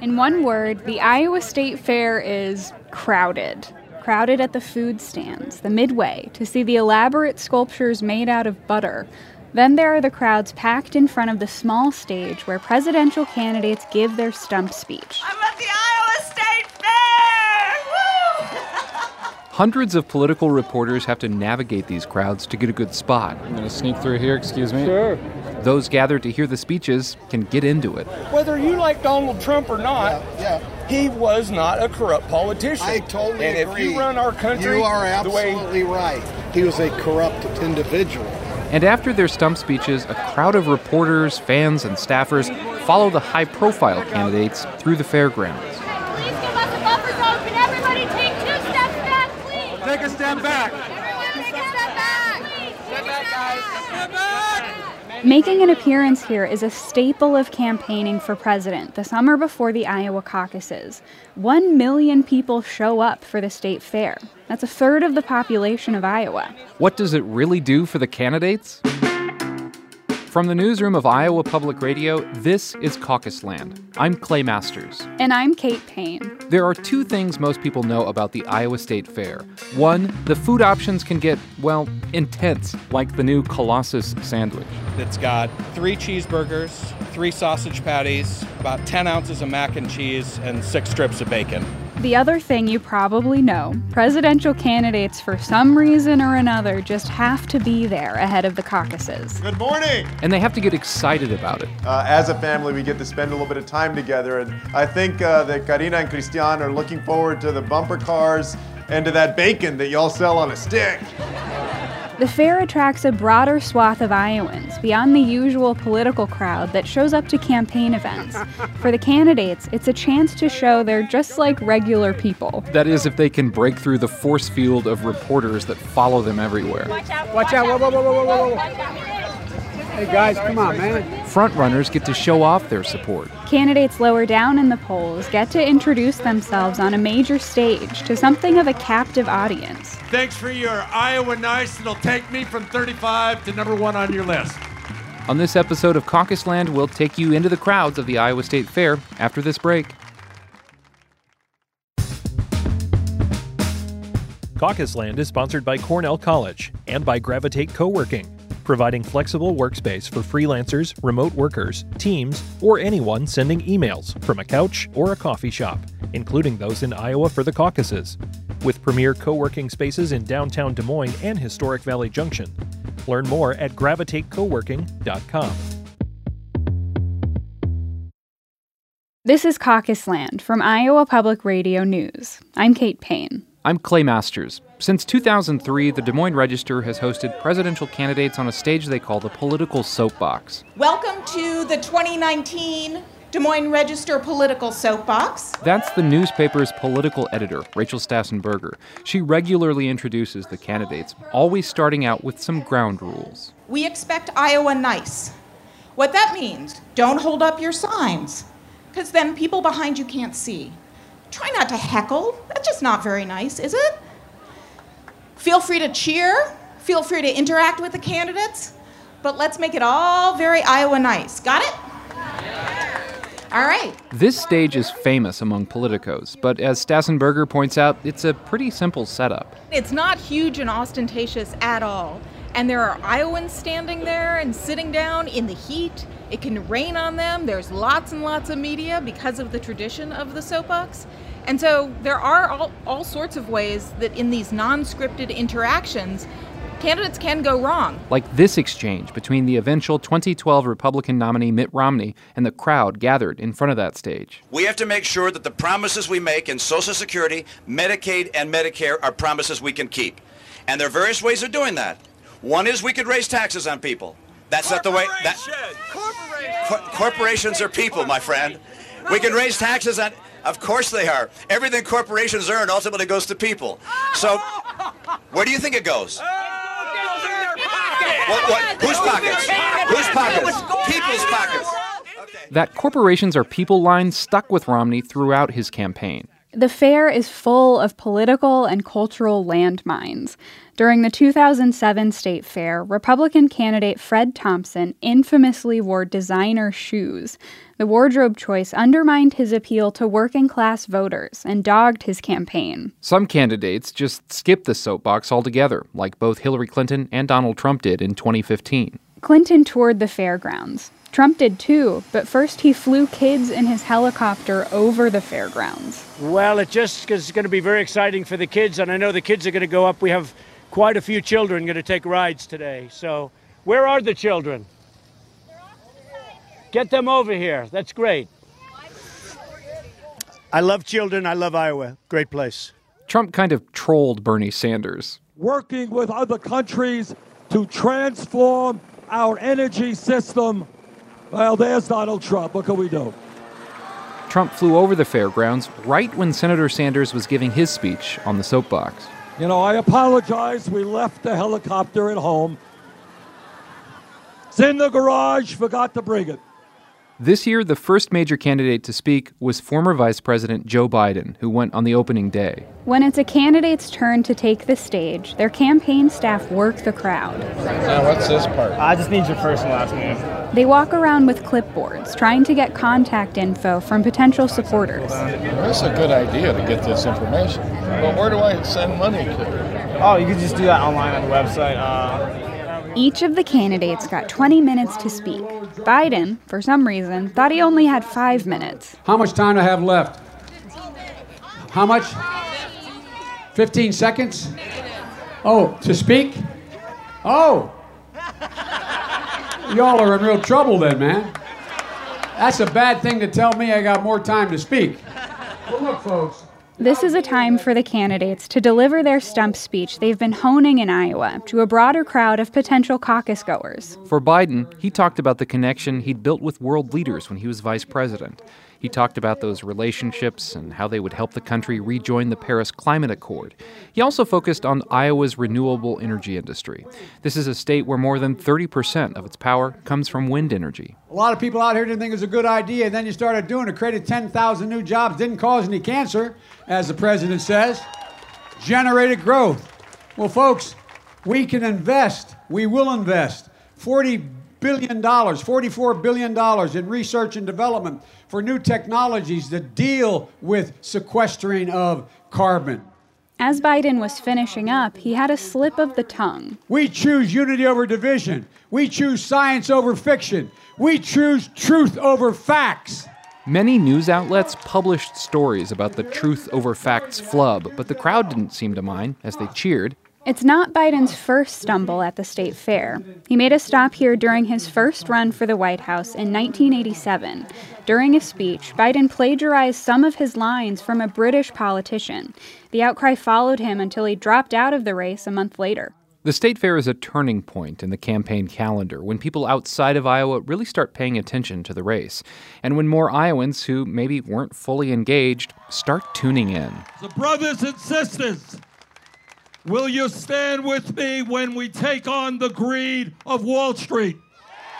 In one word, the Iowa State Fair is crowded. Crowded at the food stands, the midway, to see the elaborate sculptures made out of butter. Then there are the crowds packed in front of the small stage where presidential candidates give their stump speech. I'm at the Iowa State Fair! Woo! Hundreds of political reporters have to navigate these crowds to get a good spot. I'm going to sneak through here, excuse me. Sure. Those gathered to hear the speeches can get into it. Whether you like Donald Trump or not, Yeah, he was not a corrupt politician. I totally and agree. if you run our country you are the way absolutely right. He was a corrupt individual. And after their stump speeches, a crowd of reporters, fans, and staffers follow the high profile candidates through the fairgrounds. Please give us a buffer zone. Can everybody take two steps back, please? Take a step back. Everyone take a step back. Please. Step back, guys. Step back. Making an appearance here is a staple of campaigning for president the summer before the Iowa caucuses. One million people show up for the state fair. That's a third of the population of Iowa. What does it really do for the candidates? From the newsroom of Iowa Public Radio, this is Caucus Land. I'm Clay Masters. And I'm Kate Payne. There are two things most people know about the Iowa State Fair. One, the food options can get, well, intense, like the new Colossus sandwich. It's got three cheeseburgers, three sausage patties, about 10 ounces of mac and cheese, and six strips of bacon. The other thing you probably know presidential candidates, for some reason or another, just have to be there ahead of the caucuses. Good morning. And they have to get excited about it. Uh, as a family, we get to spend a little bit of time together, and I think uh, that Karina and Christian are looking forward to the bumper cars and to that bacon that y'all sell on a stick. The fair attracts a broader swath of Iowans beyond the usual political crowd that shows up to campaign events. For the candidates, it's a chance to show they're just like regular people. That is, if they can break through the force field of reporters that follow them everywhere. Watch out. Watch out. Whoa, whoa, whoa, whoa, whoa, whoa. Watch out. Hey guys, come on, man. Frontrunners get to show off their support. Candidates lower down in the polls get to introduce themselves on a major stage to something of a captive audience. Thanks for your Iowa nice. It'll take me from 35 to number one on your list. On this episode of Caucus Land, we'll take you into the crowds of the Iowa State Fair after this break. Caucus Land is sponsored by Cornell College and by Gravitate Co-working, providing flexible workspace for freelancers, remote workers, teams, or anyone sending emails from a couch or a coffee shop, including those in Iowa for the caucuses. With premier co-working spaces in downtown Des Moines and historic Valley Junction. Learn more at gravitatecoworking.com. This is Caucus Land from Iowa Public Radio News. I'm Kate Payne. I'm Clay Masters. Since 2003, the Des Moines Register has hosted presidential candidates on a stage they call the political soapbox. Welcome to the 2019 Des Moines Register Political Soapbox. That's the newspaper's political editor, Rachel Stassen-Berger. She regularly introduces the candidates, always starting out with some ground rules. We expect Iowa nice. What that means, don't hold up your signs, because then people behind you can't see. Try not to heckle. That's just not very nice, is it? Feel free to cheer. Feel free to interact with the candidates. But let's make it all very Iowa nice. Got it? All right. This stage is famous among politicos, but as Stassen-Berger points out, it's a pretty simple setup. It's not huge and ostentatious at all. And there are Iowans standing there and sitting down in the heat. It can rain on them. There's lots and lots of media because of the tradition of the soapbox. And so there are all, all sorts of ways that in these non scripted interactions, candidates can go wrong. Like this exchange between the eventual 2012 Republican nominee Mitt Romney and the crowd gathered in front of that stage. We have to make sure that the promises we make in Social Security, Medicaid, and Medicare are promises we can keep. And there are various ways of doing that. One is we could raise taxes on people. That's not the way. That, Cor- corporations are people, my friend. We can raise taxes on. Of course they are. Everything corporations earn ultimately goes to people. So, where do you think it goes? What, what, whose pockets? Whose pockets? People's pockets. That corporations are people line stuck with Romney throughout his campaign. The fair is full of political and cultural landmines. During the 2007 state fair, Republican candidate Fred Thompson infamously wore designer shoes. The wardrobe choice undermined his appeal to working class voters and dogged his campaign. Some candidates just skipped the soapbox altogether, like both Hillary Clinton and Donald Trump did in 2015. Clinton toured the fairgrounds. Trump did too, but first he flew kids in his helicopter over the fairgrounds. Well, it just is going to be very exciting for the kids, and I know the kids are going to go up. We have quite a few children going to take rides today. So, where are the children? Get them over here. That's great. I love children. I love Iowa. Great place. Trump kind of trolled Bernie Sanders. Working with other countries to transform our energy system. Well, there's Donald Trump. What can we do? Trump flew over the fairgrounds right when Senator Sanders was giving his speech on the soapbox. You know, I apologize. We left the helicopter at home. It's in the garage, forgot to bring it. This year, the first major candidate to speak was former Vice President Joe Biden, who went on the opening day. When it's a candidate's turn to take the stage, their campaign staff work the crowd. Now, what's this part? I just need your first and last name. They walk around with clipboards, trying to get contact info from potential supporters. That's a good idea to get this information. But where do I send money to? Oh, you can just do that online on the website. Uh, each of the candidates got 20 minutes to speak. Biden, for some reason, thought he only had five minutes. How much time do I have left? How much? 15 seconds? Oh, to speak? Oh! Y'all are in real trouble then, man. That's a bad thing to tell me I got more time to speak. Well, look, folks. This is a time for the candidates to deliver their stump speech they've been honing in Iowa to a broader crowd of potential caucus goers. For Biden, he talked about the connection he'd built with world leaders when he was vice president. He talked about those relationships and how they would help the country rejoin the Paris Climate Accord. He also focused on Iowa's renewable energy industry. This is a state where more than 30% of its power comes from wind energy. A lot of people out here didn't think it was a good idea, and then you started doing it, created 10,000 new jobs, didn't cause any cancer, as the president says, generated growth. Well, folks, we can invest. We will invest. 40 billion dollars, 44 billion dollars in research and development for new technologies that deal with sequestering of carbon. As Biden was finishing up, he had a slip of the tongue. We choose unity over division. We choose science over fiction. We choose truth over facts. Many news outlets published stories about the truth over facts flub, but the crowd didn't seem to mind as they cheered. It's not Biden's first stumble at the state fair. He made a stop here during his first run for the White House in 1987. During a speech, Biden plagiarized some of his lines from a British politician. The outcry followed him until he dropped out of the race a month later. The state fair is a turning point in the campaign calendar when people outside of Iowa really start paying attention to the race, and when more Iowans who maybe weren't fully engaged start tuning in. So, brothers and sisters, will you stand with me when we take on the greed of Wall Street?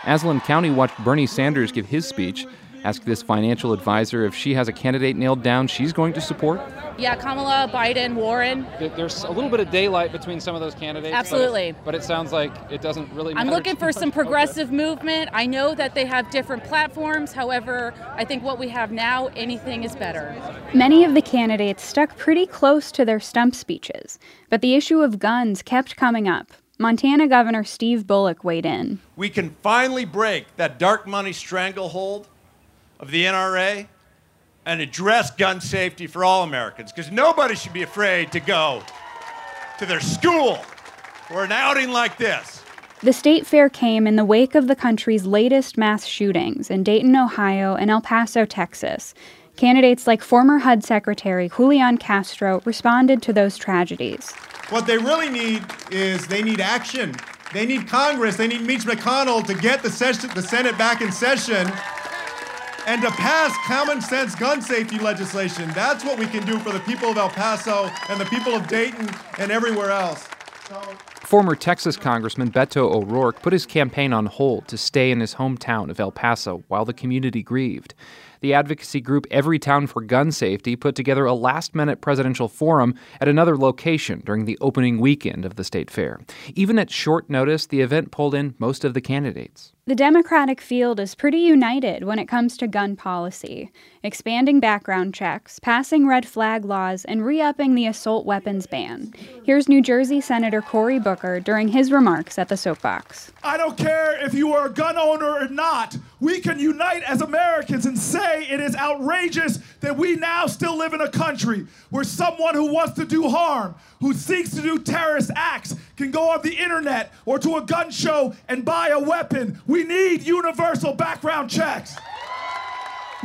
Aslan County watched Bernie Sanders give his speech, asked this financial advisor if she has a candidate nailed down she's going to support. Yeah, Kamala, Biden, Warren. There's a little bit of daylight between some of those candidates. Absolutely. But, but it sounds like it doesn't really matter. I'm looking for some progressive movement. I know that they have different platforms. However, I think what we have now, anything is better. Many of the candidates stuck pretty close to their stump speeches, but the issue of guns kept coming up. Montana Governor Steve Bullock weighed in. We can finally break that dark money stranglehold of the NRA and address gun safety for all Americans because nobody should be afraid to go to their school for an outing like this. The state fair came in the wake of the country's latest mass shootings in Dayton, Ohio, and El Paso, Texas. Candidates like former HUD Secretary Julian Castro responded to those tragedies. What they really need is they need action. They need Congress, they need Mitch McConnell to get the, session, the Senate back in session and to pass common sense gun safety legislation. That's what we can do for the people of El Paso and the people of Dayton and everywhere else. Former Texas Congressman Beto O'Rourke put his campaign on hold to stay in his hometown of El Paso while the community grieved. The advocacy group Everytown for Gun Safety put together a last minute presidential forum at another location during the opening weekend of the state fair. Even at short notice, the event pulled in most of the candidates. The Democratic field is pretty united when it comes to gun policy, expanding background checks, passing red flag laws, and re upping the assault weapons ban. Here's New Jersey Senator Cory Booker during his remarks at the soapbox. I don't care if you are a gun owner or not. We can unite as Americans and say it is outrageous that we now still live in a country where someone who wants to do harm, who seeks to do terrorist acts, can go on the internet or to a gun show and buy a weapon. We need universal background checks.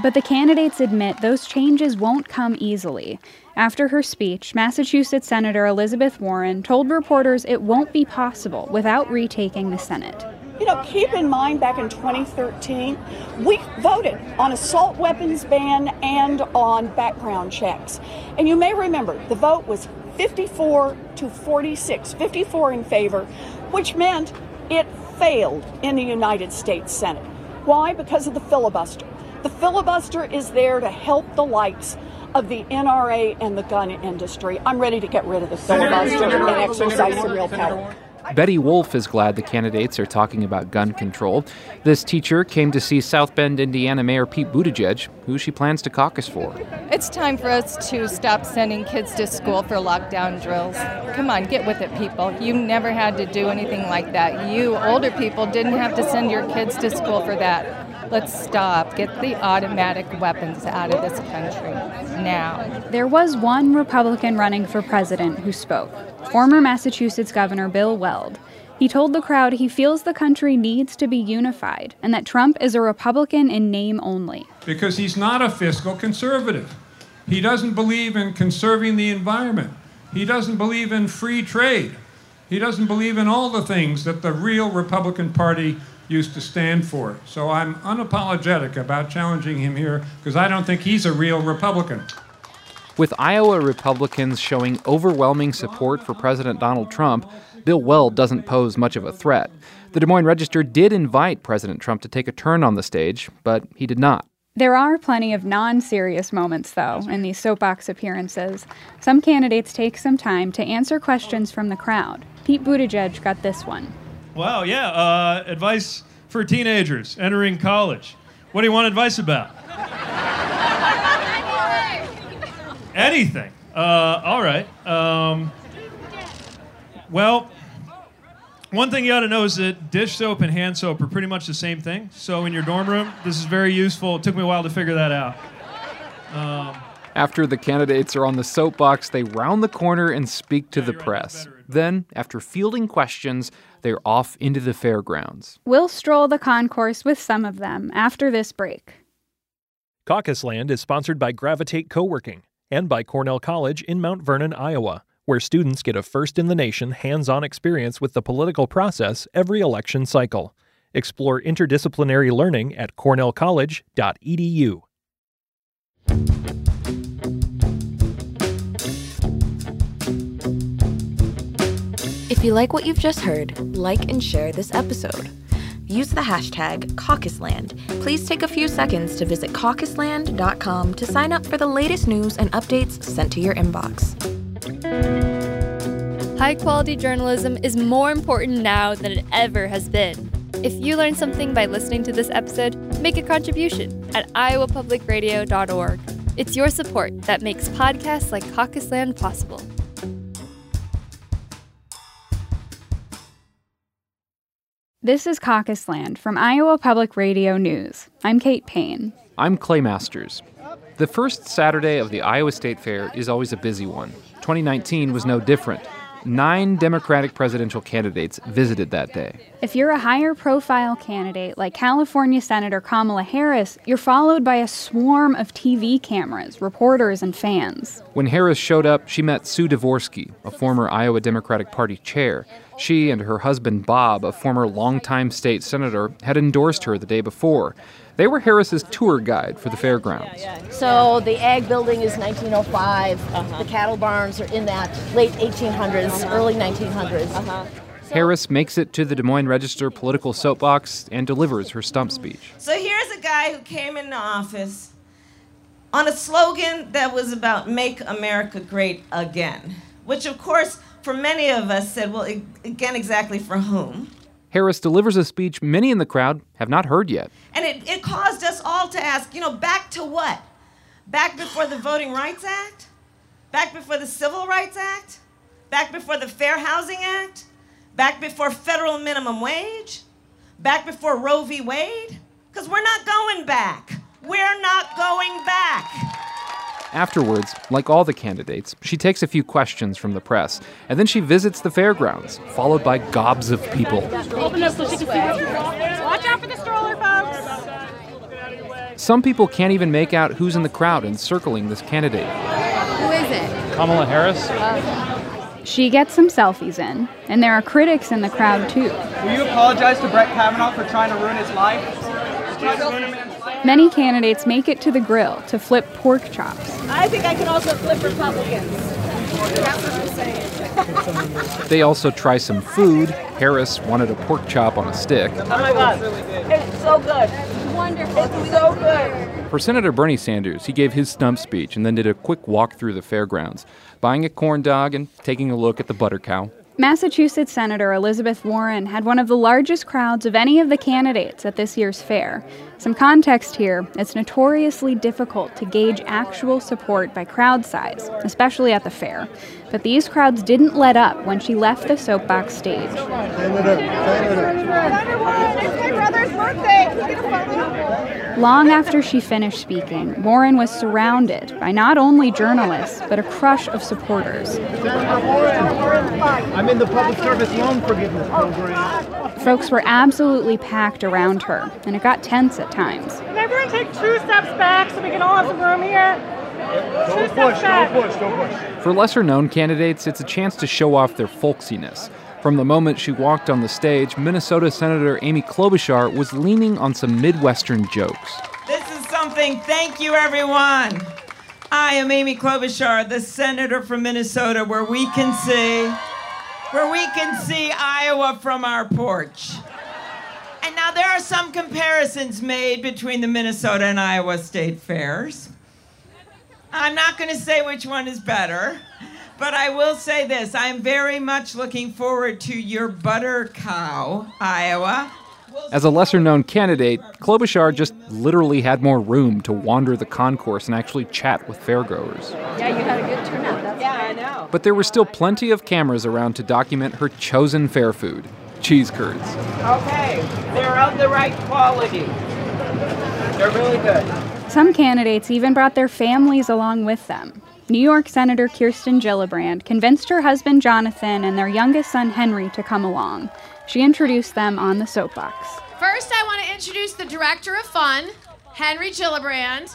But the candidates admit those changes won't come easily. After her speech, Massachusetts Senator Elizabeth Warren told reporters it won't be possible without retaking the Senate. You know, keep in mind back in 2013, we voted on assault weapons ban and on background checks. And you may remember the vote was 54 to 46, 54 in favor, which meant it failed in the United States Senate. Why? Because of the filibuster. The filibuster is there to help the likes of the NRA and the gun industry. I'm ready to get rid of the filibuster and exercise some real power. Betty Wolf is glad the candidates are talking about gun control. This teacher came to see South Bend, Indiana Mayor Pete Buttigieg, who she plans to caucus for. It's time for us to stop sending kids to school for lockdown drills. Come on, get with it, people. You never had to do anything like that. You older people didn't have to send your kids to school for that. Let's stop. Get the automatic weapons out of this country now. There was one Republican running for president who spoke former Massachusetts Governor Bill Weld. He told the crowd he feels the country needs to be unified and that Trump is a Republican in name only. Because he's not a fiscal conservative. He doesn't believe in conserving the environment. He doesn't believe in free trade. He doesn't believe in all the things that the real Republican Party used to stand for. So I'm unapologetic about challenging him here because I don't think he's a real Republican. With Iowa Republicans showing overwhelming support for President Donald Trump, Bill Weld doesn't pose much of a threat. The Des Moines Register did invite President Trump to take a turn on the stage, but he did not. There are plenty of non serious moments, though, in these soapbox appearances. Some candidates take some time to answer questions from the crowd. Pete Buttigieg got this one. Wow, yeah. Uh, advice for teenagers entering college. What do you want advice about? Anything. Uh, all right. Um, well, one thing you ought to know is that dish soap and hand soap are pretty much the same thing. So in your dorm room, this is very useful. It took me a while to figure that out. Um, after the candidates are on the soapbox, they round the corner and speak to the press. Then, after fielding questions, they're off into the fairgrounds. We'll stroll the concourse with some of them after this break. Caucus Land is sponsored by Gravitate Co-working and by Cornell College in Mount Vernon, Iowa, where students get a first in the nation hands-on experience with the political process every election cycle. Explore interdisciplinary learning at cornellcollege.edu. If you like what you've just heard, like and share this episode. Use the hashtag CaucusLand. Please take a few seconds to visit caucusland.com to sign up for the latest news and updates sent to your inbox. High quality journalism is more important now than it ever has been. If you learned something by listening to this episode, make a contribution at iowapublicradio.org. It's your support that makes podcasts like Caucusland possible. This is Caucus Land from Iowa Public Radio News. I'm Kate Payne. I'm Clay Masters. The first Saturday of the Iowa State Fair is always a busy one. 2019 was no different. Nine Democratic presidential candidates visited that day. If you're a higher profile candidate like California Senator Kamala Harris, you're followed by a swarm of TV cameras, reporters, and fans. When Harris showed up, she met Sue Dvorsky, a former Iowa Democratic Party chair. She and her husband Bob, a former longtime state senator, had endorsed her the day before. They were Harris's tour guide for the fairgrounds. So the ag building is 1905. Uh-huh. The cattle barns are in that late 1800s, uh-huh. early 1900s. Uh-huh. Harris makes it to the Des Moines Register political soapbox and delivers her stump speech. So here's a guy who came into office on a slogan that was about Make America Great Again, which, of course, for many of us said, well, again, exactly for whom? Harris delivers a speech many in the crowd have not heard yet. And it, it caused us all to ask, you know, back to what? Back before the Voting Rights Act? Back before the Civil Rights Act? Back before the Fair Housing Act? Back before federal minimum wage? Back before Roe v. Wade? Because we're not going back. We're not going back. Afterwards, like all the candidates, she takes a few questions from the press, and then she visits the fairgrounds, followed by gobs of people. Open up so she can see Watch out for the stroller, folks. Some people can't even make out who's in the crowd encircling this candidate. Who is it? Kamala Harris? She gets some selfies in, and there are critics in the crowd too. Will you apologize to Brett Kavanaugh for trying to ruin his life? Many candidates make it to the grill to flip pork chops. I think I can also flip Republicans. That's what I'm saying. They also try some food. Harris wanted a pork chop on a stick. Oh my God. It's so good. Wonderful. It's so good. For Senator Bernie Sanders, he gave his stump speech and then did a quick walk through the fairgrounds, buying a corn dog and taking a look at the butter cow. Massachusetts Senator Elizabeth Warren had one of the largest crowds of any of the candidates at this year's fair. Some context here it's notoriously difficult to gauge actual support by crowd size, especially at the fair. But these crowds didn't let up when she left the soapbox stage. Long after she finished speaking, Warren was surrounded by not only journalists, but a crush of supporters. I'm in the public service loan forgiveness program. Folks were absolutely packed around her, and it got tense at times. Can everyone take two steps back so we can all have some room here? Don't push, don't push, don't push. For lesser known candidates, it's a chance to show off their folksiness. From the moment she walked on the stage, Minnesota Senator Amy Klobuchar was leaning on some Midwestern jokes. This is something, thank you, everyone. I am Amy Klobuchar, the senator from Minnesota, where we can see, where we can see Iowa from our porch. And now there are some comparisons made between the Minnesota and Iowa state fairs. I'm not going to say which one is better, but I will say this. I'm very much looking forward to your butter cow, Iowa. As a lesser known candidate, Klobuchar just literally had more room to wander the concourse and actually chat with fairgoers. Yeah, you had a good turnout. That's yeah, I know. But there were still plenty of cameras around to document her chosen fair food cheese curds. Okay, they're of the right quality. They're really good. Some candidates even brought their families along with them. New York Senator Kirsten Gillibrand convinced her husband Jonathan and their youngest son Henry to come along. She introduced them on the soapbox. First, I want to introduce the director of fun, Henry Gillibrand.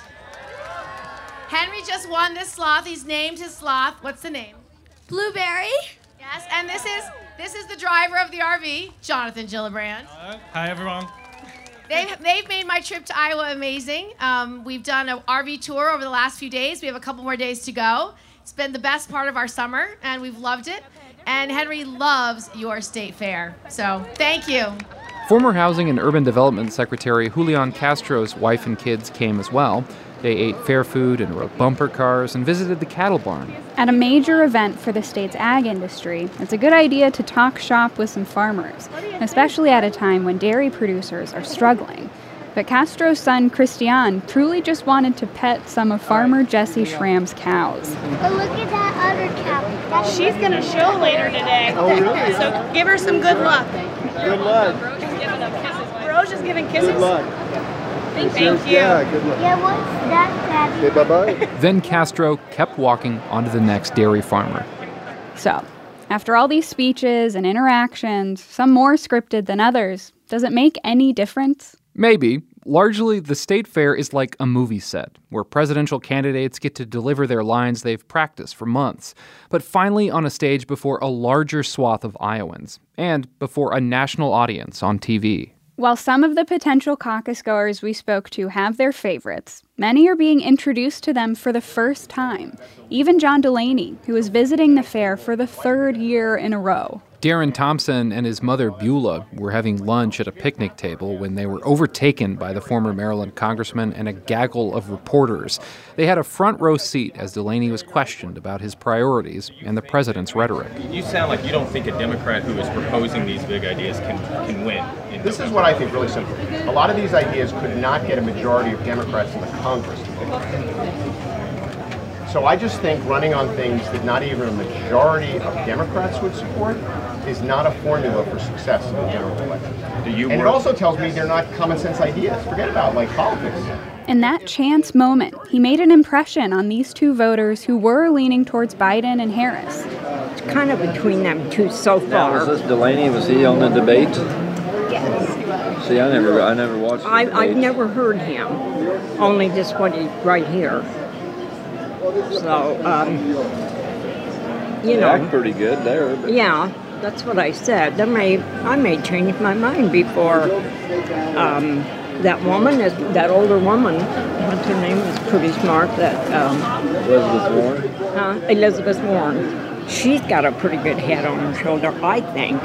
Henry just won this sloth. He's named his sloth. What's the name? Blueberry. Yes, and this is this is the driver of the RV, Jonathan Gillibrand. Hi, everyone. They've, they've made my trip to Iowa amazing. Um, we've done an RV tour over the last few days. We have a couple more days to go. It's been the best part of our summer, and we've loved it. And Henry loves your state fair. So thank you. Former Housing and Urban Development Secretary Julian Castro's wife and kids came as well. They ate fair food and rode bumper cars and visited the cattle barn. At a major event for the state's ag industry, it's a good idea to talk shop with some farmers, especially at a time when dairy producers are struggling. But Castro's son, Christian, truly just wanted to pet some of farmer Jesse Schramm's cows. But look at that other cow. She's going to show later today. Oh, really? So give her some good luck. Good luck. Bro's just giving kisses. Good luck. Thank, thank you. Yeah, good luck. Yeah, what's that, Daddy? Okay, bye bye. Then Castro kept walking onto the next dairy farmer. So, after all these speeches and interactions, some more scripted than others, does it make any difference? Maybe. Largely, the state fair is like a movie set, where presidential candidates get to deliver their lines they've practiced for months, but finally on a stage before a larger swath of Iowans, and before a national audience on TV. While some of the potential caucus goers we spoke to have their favorites, many are being introduced to them for the first time. Even John Delaney, who is visiting the fair for the third year in a row. Darren Thompson and his mother Beulah were having lunch at a picnic table when they were overtaken by the former Maryland congressman and a gaggle of reporters. They had a front row seat as Delaney was questioned about his priorities and the president's rhetoric. You sound like you don't think a Democrat who is proposing these big ideas can, can win. This is what I think really simple. A lot of these ideas could not get a majority of Democrats in the Congress so I just think running on things that not even a majority of Democrats would support is not a formula for success in the general election. Do you and work? it also tells me they're not common sense ideas. Forget about like politics. In that chance moment, he made an impression on these two voters who were leaning towards Biden and Harris. It's kind of between them two so far. Now, was this Delaney? Was he on the debate? Yes. See, I never, I never watched. I, I've never heard him. Only just what he right here. So, um, you know, act pretty good there. But. Yeah, that's what I said. I may, I may change my mind before um, that woman, is that older woman. What's her name? Is pretty smart. That um, Elizabeth Warren. Huh? Elizabeth Warren. She's got a pretty good head on her shoulder, I think.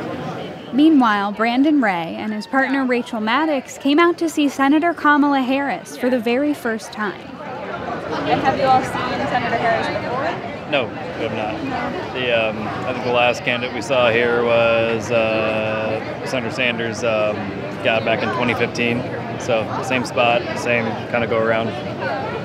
Meanwhile, Brandon Ray and his partner Rachel Maddox came out to see Senator Kamala Harris for the very first time. Have you all seen Senator Harris before? No, we have not. The um, I think the last candidate we saw here was uh, Senator Sanders um, got back in 2015. So same spot, same kind of go around.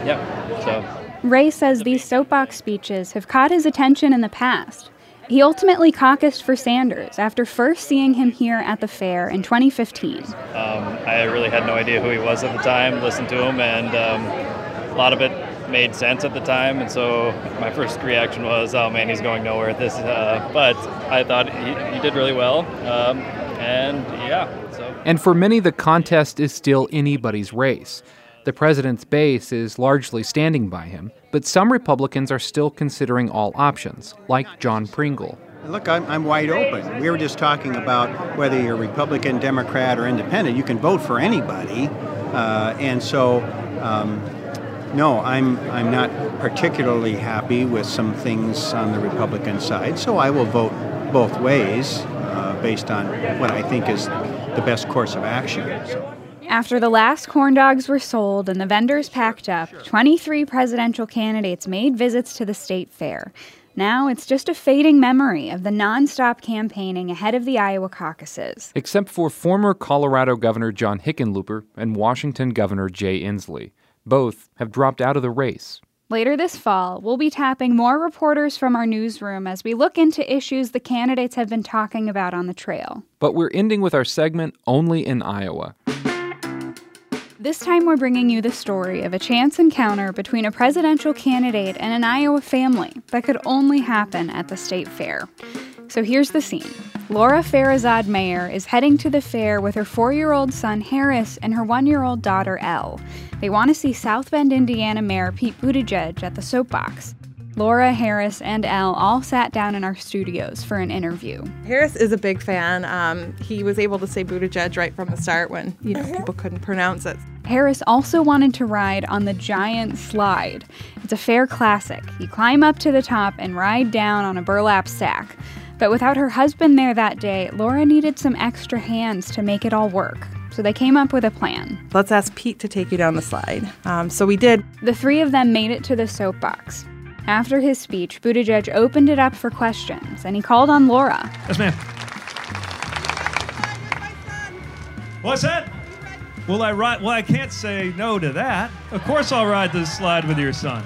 Yep. So. Ray says these soapbox speeches have caught his attention in the past. He ultimately caucused for Sanders after first seeing him here at the fair in 2015. Um, I really had no idea who he was at the time, listened to him, and um, a lot of it made sense at the time, and so my first reaction was, "Oh man, he's going nowhere." This, uh, but I thought he, he did really well, um, and yeah. So. And for many, the contest is still anybody's race. The president's base is largely standing by him, but some Republicans are still considering all options, like John Pringle. Look, I'm, I'm wide open. We were just talking about whether you're Republican, Democrat, or Independent. You can vote for anybody, uh, and so um, no, I'm I'm not particularly happy with some things on the Republican side, so I will vote both ways uh, based on what I think is the best course of action. So. After the last corn dogs were sold and the vendors packed up, 23 presidential candidates made visits to the state fair. Now it's just a fading memory of the nonstop campaigning ahead of the Iowa caucuses. Except for former Colorado Governor John Hickenlooper and Washington Governor Jay Inslee. Both have dropped out of the race. Later this fall, we'll be tapping more reporters from our newsroom as we look into issues the candidates have been talking about on the trail. But we're ending with our segment Only in Iowa. This time, we're bringing you the story of a chance encounter between a presidential candidate and an Iowa family that could only happen at the state fair. So here's the scene Laura Farizad Mayer is heading to the fair with her four year old son Harris and her one year old daughter Elle. They want to see South Bend, Indiana Mayor Pete Buttigieg at the soapbox. Laura, Harris, and Elle all sat down in our studios for an interview. Harris is a big fan. Um, he was able to say Buttigieg right from the start when you know people couldn't pronounce it. Harris also wanted to ride on the giant slide. It's a fair classic. You climb up to the top and ride down on a burlap sack. But without her husband there that day, Laura needed some extra hands to make it all work. So they came up with a plan. Let's ask Pete to take you down the slide. Um, so we did. The three of them made it to the soapbox. After his speech, Buttigieg opened it up for questions and he called on Laura. Yes, ma'am. What's that? Will I ride? Well, I can't say no to that. Of course, I'll ride this slide with your son.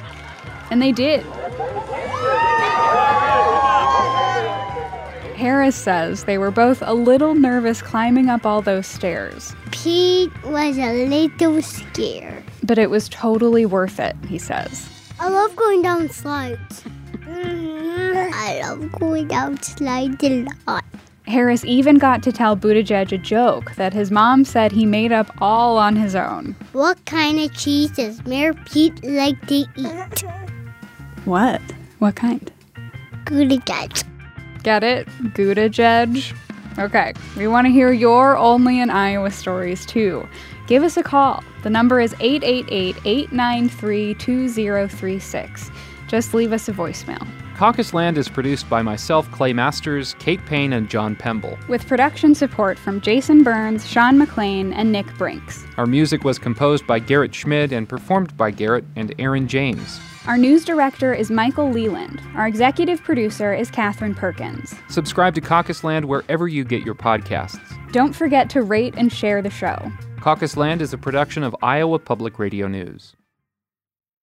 And they did. Harris says they were both a little nervous climbing up all those stairs. Pete was a little scared. But it was totally worth it, he says. I love going down slides. I love going down slides a lot. Harris even got to tell Buttigieg a joke that his mom said he made up all on his own. What kind of cheese does Mayor Pete like to eat? What? What kind? Gouda Judge. Get it? Gouda Jedge? Okay, we want to hear your only in Iowa stories too. Give us a call. The number is 888 893 2036. Just leave us a voicemail. Caucus Land is produced by myself, Clay Masters, Kate Payne, and John Pemble. with production support from Jason Burns, Sean McLean, and Nick Brinks. Our music was composed by Garrett Schmid and performed by Garrett and Aaron James. Our news director is Michael Leland. Our executive producer is Katherine Perkins. Subscribe to Caucus Land wherever you get your podcasts. Don't forget to rate and share the show. Caucus Land is a production of Iowa Public Radio News.